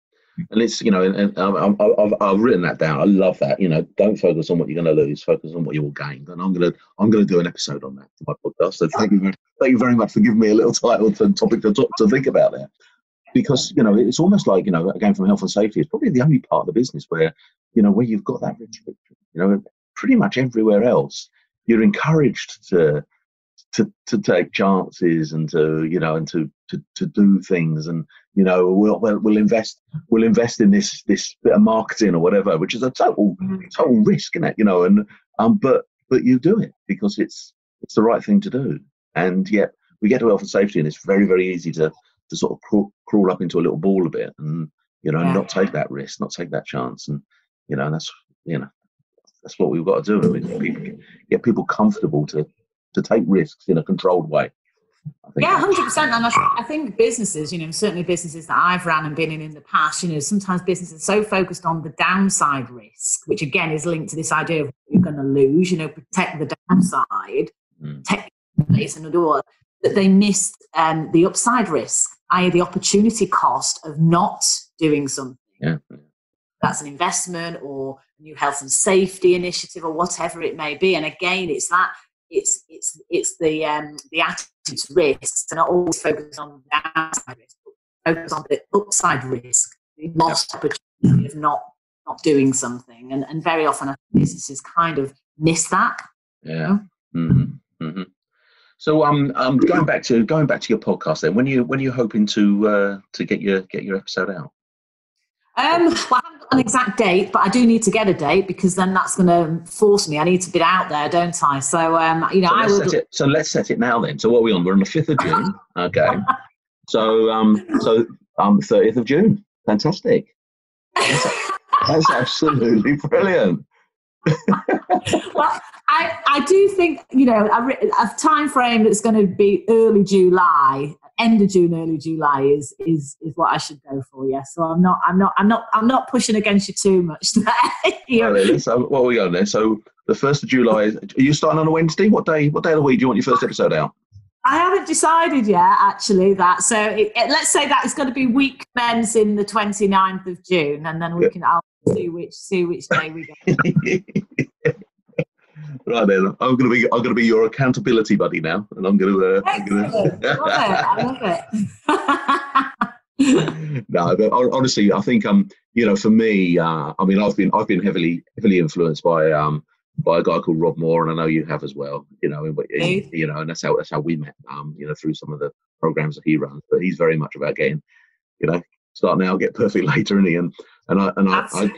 and it's you know, and, and I, have I've written that down. I love that. You know, don't focus on what you're going to lose. Focus on what you will gain. And I'm gonna I'm gonna do an episode on that for my podcast. So thank you very, thank you very much for giving me a little *laughs* title to topic to talk, to think about there. Because you know, it's almost like you know, again from health and safety, it's probably the only part of the business where you know where you've got that restriction. You know, pretty much everywhere else, you're encouraged to to to take chances and to you know and to to, to do things and you know we'll, we'll invest we'll invest in this this bit of marketing or whatever which is a total mm-hmm. total risk in it you know and um but but you do it because it's it's the right thing to do and yet we get to health and safety and it's very very easy to to sort of crawl, crawl up into a little ball a bit and you know yeah. not take that risk not take that chance and you know that's you know that's what we've got to do I mean, get people comfortable to to take risks in a controlled way. Yeah, hundred percent. And I, I, think businesses, you know, certainly businesses that I've ran and been in in the past, you know, sometimes businesses are so focused on the downside risk, which again is linked to this idea of you're going to lose. You know, protect the downside, mm. protect the place and door, that they miss um, the upside risk, i.e., the opportunity cost of not doing something. Yeah. That's an investment or new health and safety initiative or whatever it may be. And again, it's that it's it's it's the um, the attitude to risks and not always focus on the downside risk, but focus on the upside risk, the lost opportunity of not not doing something. And and very often businesses kind of miss that. Yeah. Mm-hmm. Mm-hmm. So um, um, going back to going back to your podcast then, when you when are you hoping to uh, to get your get your episode out? Um, well, I haven't got an exact date, but I do need to get a date because then that's going to force me. I need to be out there, don't I? So, um, you know, so I would. It, so let's set it now then. So what are we on? We're on the fifth of *laughs* June. Okay. so um, so um, thirtieth of June. Fantastic. That's, that's absolutely brilliant. *laughs* well, I, I do think you know a, a time frame that's going to be early July end of June, early July is is is what I should go for. Yeah, so I'm not I'm not I'm not I'm not pushing against you too much. *laughs* there. so what are we going there? So the first of July. Are you starting on a Wednesday? What day? What day of the week do you want your first episode out? I haven't decided yet, actually. That so it, it, let's say that it's going to be week commencing the 29th of June, and then we can I'll see which see which day we go. *laughs* right then, I'm gonna be I'm gonna be your accountability buddy now, and I'm gonna. Uh, I'm gonna... I love it. I love it. *laughs* *laughs* no, but honestly, I think um, you know, for me, uh, I mean, I've been I've been heavily heavily influenced by um by a guy called Rob Moore, and I know you have as well. You know, but you know, and that's how that's how we met. Um, you know, through some of the programs that he runs. But he's very much about getting, you know, start now, get perfect *laughs* later, and he and and I and I, I,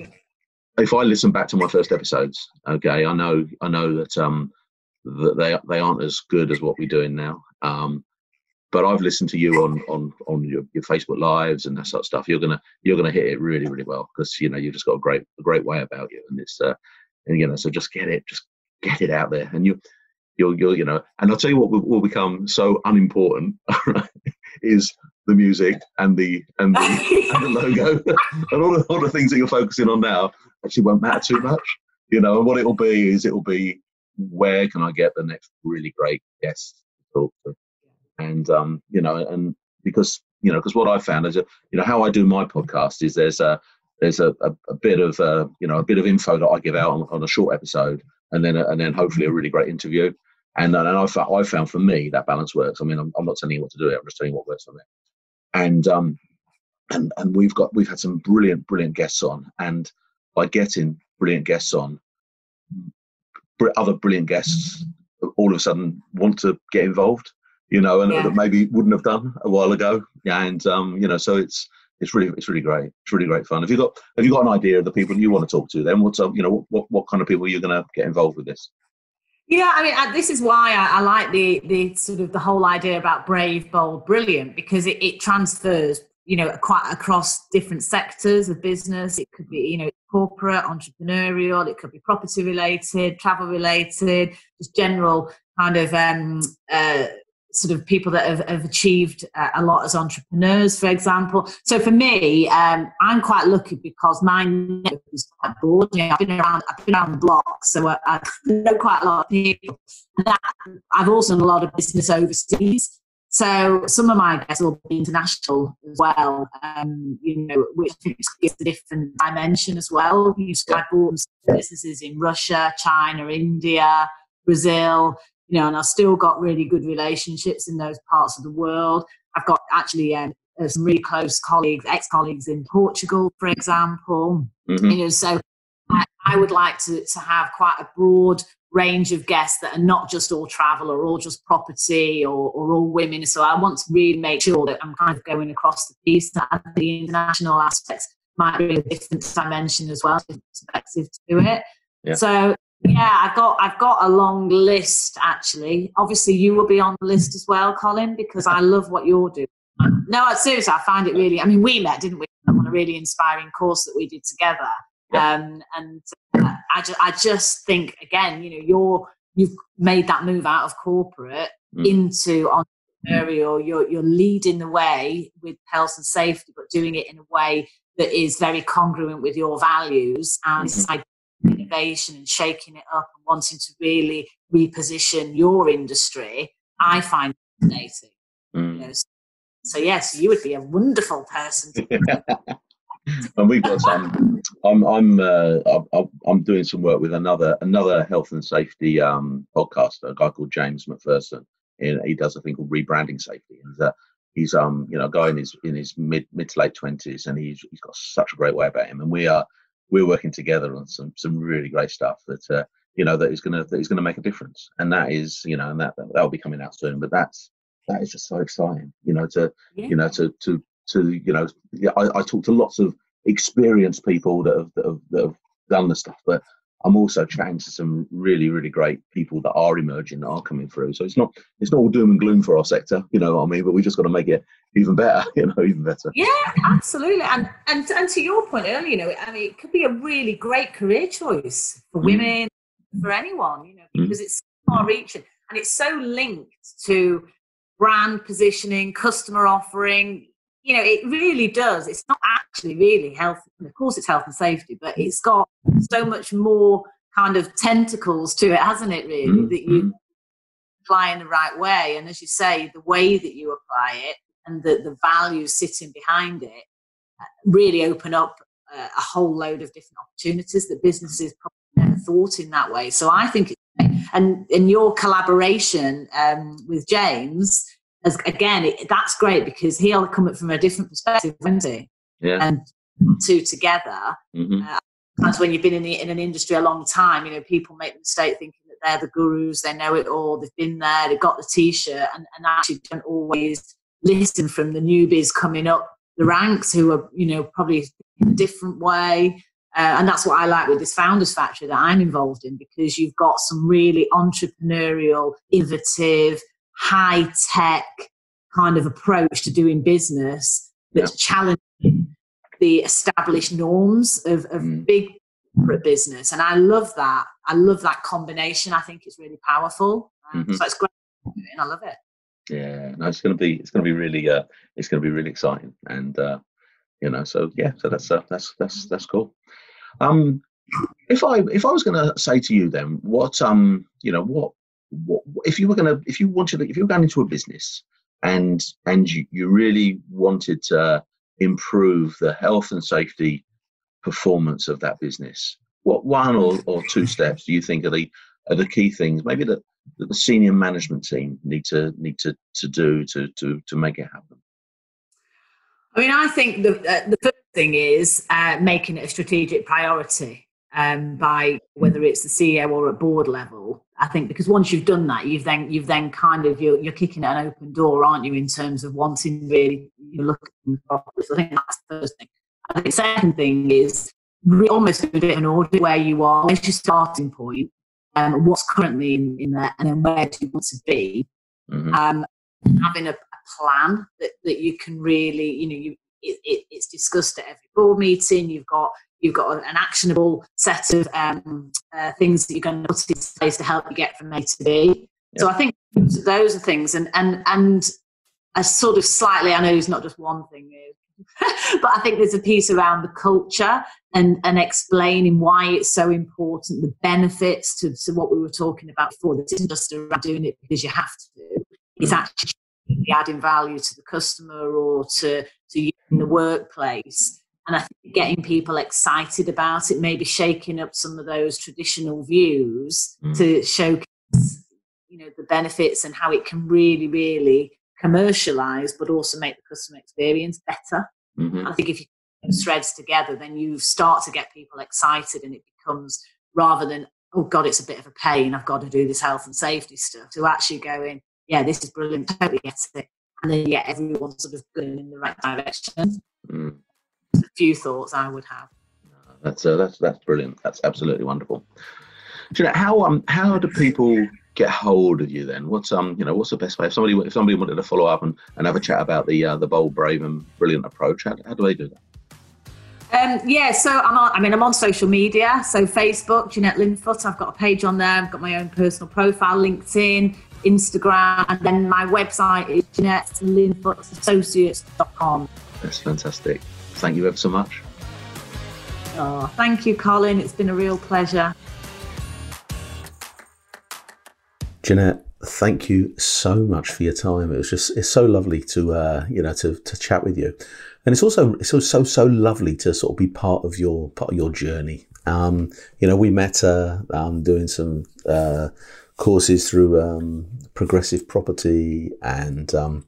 if I listen back to my first episodes, okay, I know I know that um that they they aren't as good as what we're doing now. Um, but I've listened to you on on on your, your Facebook lives and that sort of stuff. You're gonna you're gonna hit it really really well because you know you've just got a great a great way about you, and it's uh, and you know so just get it just get it out there, and you you'll you'll you know, and I'll tell you what will, will become so unimportant *laughs* is the music and the and the, *laughs* and the logo *laughs* and all the, all the things that you're focusing on now actually won't matter too much. You know, and what it'll be is it'll be where can I get the next really great guest to talk to, and um, you know, and because you know, because what I found is, you know, how I do my podcast is there's a there's a, a, a bit of uh, you know a bit of info that I give out on, on a short episode, and then and then hopefully a really great interview. And, and I found, I found for me that balance works. I mean, I'm, I'm not telling you what to do. I'm just telling you what works for me. And um, and and we've got we've had some brilliant brilliant guests on, and by getting brilliant guests on, other brilliant guests all of a sudden want to get involved, you know, and yeah. that maybe wouldn't have done a while ago. And um, you know, so it's it's really it's really great. It's really great fun. Have you got have you got an idea of the people you want to talk to? Then what's up? You know, what what kind of people you're you going to get involved with this? Yeah, I mean, this is why I, I, like the the sort of the whole idea about brave, bold, brilliant because it, it transfers you know, quite across different sectors of business. It could be, you know, corporate, entrepreneurial, it could be property related, travel related, just general kind of um, uh, sort of people that have, have achieved uh, a lot as entrepreneurs, for example. So for me, um, I'm quite lucky because my network is quite broad. You know, I've been around, I've been around the block, so I, I know quite a lot of people. That, I've also done a lot of business overseas. So some of my guests will be international as well, um, you know, which gives a different dimension as well. You've got businesses in Russia, China, India, Brazil, you know, and I've still got really good relationships in those parts of the world. I've got actually um, uh, some really close colleagues, ex-colleagues in Portugal, for example. Mm-hmm. You know, so I, I would like to, to have quite a broad range of guests that are not just all travel or all just property or, or all women. So I want to really make sure that I'm kind of going across the piece that the international aspects might bring a different dimension as well, perspective to it. Yeah. So yeah, I've got I've got a long list actually. Obviously, you will be on the list as well, Colin, because I love what you're doing. No, seriously, I find it really. I mean, we met, didn't we, on a really inspiring course that we did together. Um, and uh, I, just, I just think again, you know, you're you've made that move out of corporate mm. into entrepreneurial. You're you're leading the way with health and safety, but doing it in a way that is very congruent with your values and mm-hmm. Innovation and shaking it up and wanting to really reposition your industry. I find fascinating. Mm. You know, so, so yes, you would be a wonderful person. *laughs* and we've got some. I'm I'm uh, I'm I'm doing some work with another another health and safety um, podcaster, a guy called James McPherson. And he does a thing called rebranding safety. And uh, he's um you know a guy in his in his mid mid to late twenties, and he's he's got such a great way about him. And we are we're working together on some some really great stuff that uh, you know that is gonna that is gonna make a difference. And that is you know and that that'll be coming out soon. But that's that is just so exciting. You know to yeah. you know to to to you know yeah, I, I talk to lots of experienced people that have, that have, that have done the stuff but i'm also chatting to some really really great people that are emerging that are coming through so it's not it's not all doom and gloom for our sector you know what i mean but we just got to make it even better *laughs* you know even better yeah absolutely and and, and to your point earlier you know i mean it could be a really great career choice for mm. women for anyone you know mm. because mm. it's far reaching and it's so linked to brand positioning customer offering you know, it really does. It's not actually really health. And of course, it's health and safety, but it's got so much more kind of tentacles to it, hasn't it? Really, mm-hmm. that you apply in the right way, and as you say, the way that you apply it and the the values sitting behind it uh, really open up a, a whole load of different opportunities that businesses probably never thought in that way. So I think, and in your collaboration um, with James as again, it, that's great because he'll come at from a different perspective, won't he? Yeah. And two together. Mm-hmm. Uh, sometimes when you've been in, the, in an industry a long time, you know, people make the mistake thinking that they're the gurus, they know it all, they've been there, they've got the t-shirt, and, and actually don't always listen from the newbies coming up the ranks who are, you know, probably in a different way. Uh, and that's what I like with this Founders Factory that I'm involved in because you've got some really entrepreneurial, innovative, high tech kind of approach to doing business that's yeah. challenging the established norms of, of mm. big corporate business. And I love that. I love that combination. I think it's really powerful. Um, mm-hmm. So it's great. And I love it. Yeah, no, it's going to be it's going to be really uh, it's going to be really exciting, and uh, you know, so yeah, so that's uh, that's that's that's cool. Um, if I if I was going to say to you then, what um, you know, what what, if you were going to if you wanted if you were going into a business and and you, you really wanted to improve the health and safety performance of that business what one or, or two steps do you think are the are the key things maybe that, that the senior management team need to need to, to do to, to to make it happen? I mean i think the uh, the first thing is uh, making it a strategic priority um, by whether it's the ceo or at board level I think because once you've done that, you've then you've then kind of you're, you're kicking at an open door, aren't you, in terms of wanting really you're looking properly. So I think that's the first thing. I think the second thing is really almost a bit of an audit where you are, where's your starting point, um, what's currently in, in there, and then where do you want to be. Mm-hmm. Um, having a, a, plan that, that you can really, you know, you it, it, it's discussed at every board meeting. You've got you've got an actionable set of um, uh, things that you're going to put in place to help you get from A to B. Yeah. So I think those are things, and and and a sort of slightly, I know it's not just one thing, *laughs* but I think there's a piece around the culture and and explaining why it's so important, the benefits to, to what we were talking about before. This isn't just around doing it because you have to do. It's mm. actually adding value to the customer or to to you in the workplace and I think getting people excited about it, maybe shaking up some of those traditional views mm. to showcase, you know, the benefits and how it can really, really commercialize, but also make the customer experience better. Mm-hmm. I think if you put threads together, then you start to get people excited, and it becomes rather than oh god, it's a bit of a pain. I've got to do this health and safety stuff. To actually go in, yeah, this is brilliant, totally get it, and then get everyone sort of going in the right direction. Mm a few thoughts I would have. That's uh, that's that's brilliant. That's absolutely wonderful. Do you know how um how do people get hold of you then? What's um you know what's the best way if somebody if somebody wanted to follow up and, and have a chat about the uh, the bold, brave, and brilliant approach? How, how do they do that? Um, yeah, so I'm on, I mean, I'm on social media. So Facebook, Jeannette Linfoot. I've got a page on there. I've got my own personal profile, LinkedIn, Instagram, and then my website is JeannetteLinfootAssociates.com. That's fantastic thank you ever so much. Oh, thank you, Colin. It's been a real pleasure. Jeannette, thank you so much for your time. It was just it's so lovely to uh, you know to to chat with you, and it's also it's also so lovely to sort of be part of your part of your journey. Um, you know, we met uh, um, doing some uh, courses through um, progressive property and. Um,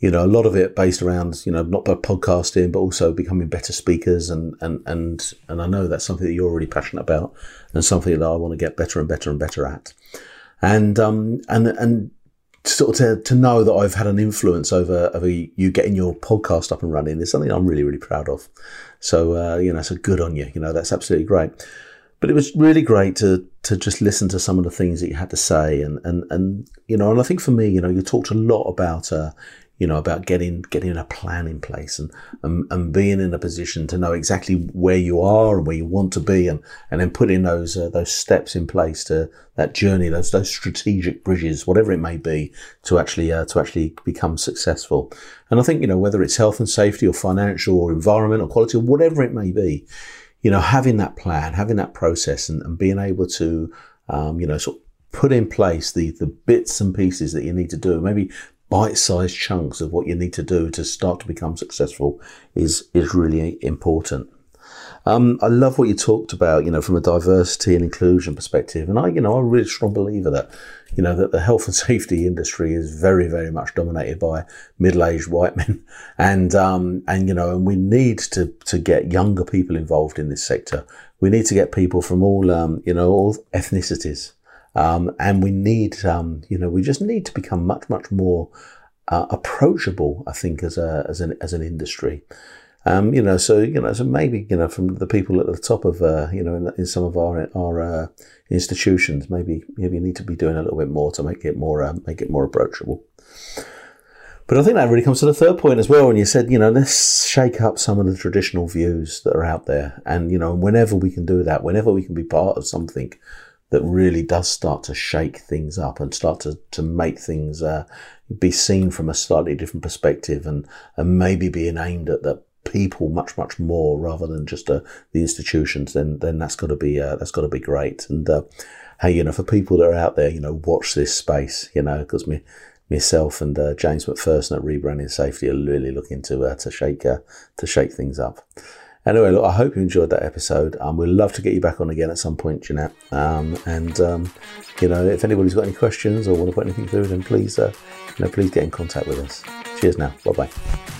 you know, a lot of it based around, you know, not by podcasting, but also becoming better speakers. And, and, and, and I know that's something that you're really passionate about and something that I want to get better and better and better at and um, and and sort of to, to know that I've had an influence over over you getting your podcast up and running is something I'm really really proud of. So uh, you know, so good on you. You know, that's absolutely great. But it was really great to to just listen to some of the things that you had to say, and and and you know, and I think for me, you know, you talked a lot about uh, you know, about getting getting a plan in place and, and and being in a position to know exactly where you are and where you want to be, and and then putting those uh, those steps in place to that journey, those those strategic bridges, whatever it may be, to actually uh, to actually become successful. And I think you know whether it's health and safety or financial or environmental quality or whatever it may be, you know, having that plan, having that process, and, and being able to um, you know sort of put in place the the bits and pieces that you need to do. Maybe bite-sized chunks of what you need to do to start to become successful is is really important. Um, I love what you talked about, you know, from a diversity and inclusion perspective, and I, you know, I'm a really strong believer that, you know, that the health and *laughs* safety industry is very, very much dominated by middle-aged white men, *laughs* and um, and you know, and we need to to get younger people involved in this sector. We need to get people from all, um, you know, all ethnicities. Um, and we need, um, you know, we just need to become much, much more uh, approachable. I think as a as an as an industry, um, you know, so you know, so maybe you know, from the people at the top of, uh, you know, in, in, some of our our uh, institutions, maybe maybe you need to be doing a little bit more to make it more uh, make it more approachable. But I think that really comes to the third point as well. When you said, you know, let's shake up some of the traditional views that are out there, and you know, whenever we can do that, whenever we can be part of something that really does start to shake things up and start to, to make things uh, be seen from a slightly different perspective and, and maybe being aimed at the people much much more rather than just uh, the institutions then then that's got to be uh, that's got to be great and uh, hey you know for people that are out there you know watch this space you know because me myself and uh, James McPherson at Rebranding Safety are really looking to uh, to shake to shake things up. Anyway, look, I hope you enjoyed that episode. Um, we'd love to get you back on again at some point, Jeannette. Um, and um, you know, if anybody's got any questions or want to put anything through, then please, uh, you know, please get in contact with us. Cheers now. Bye bye.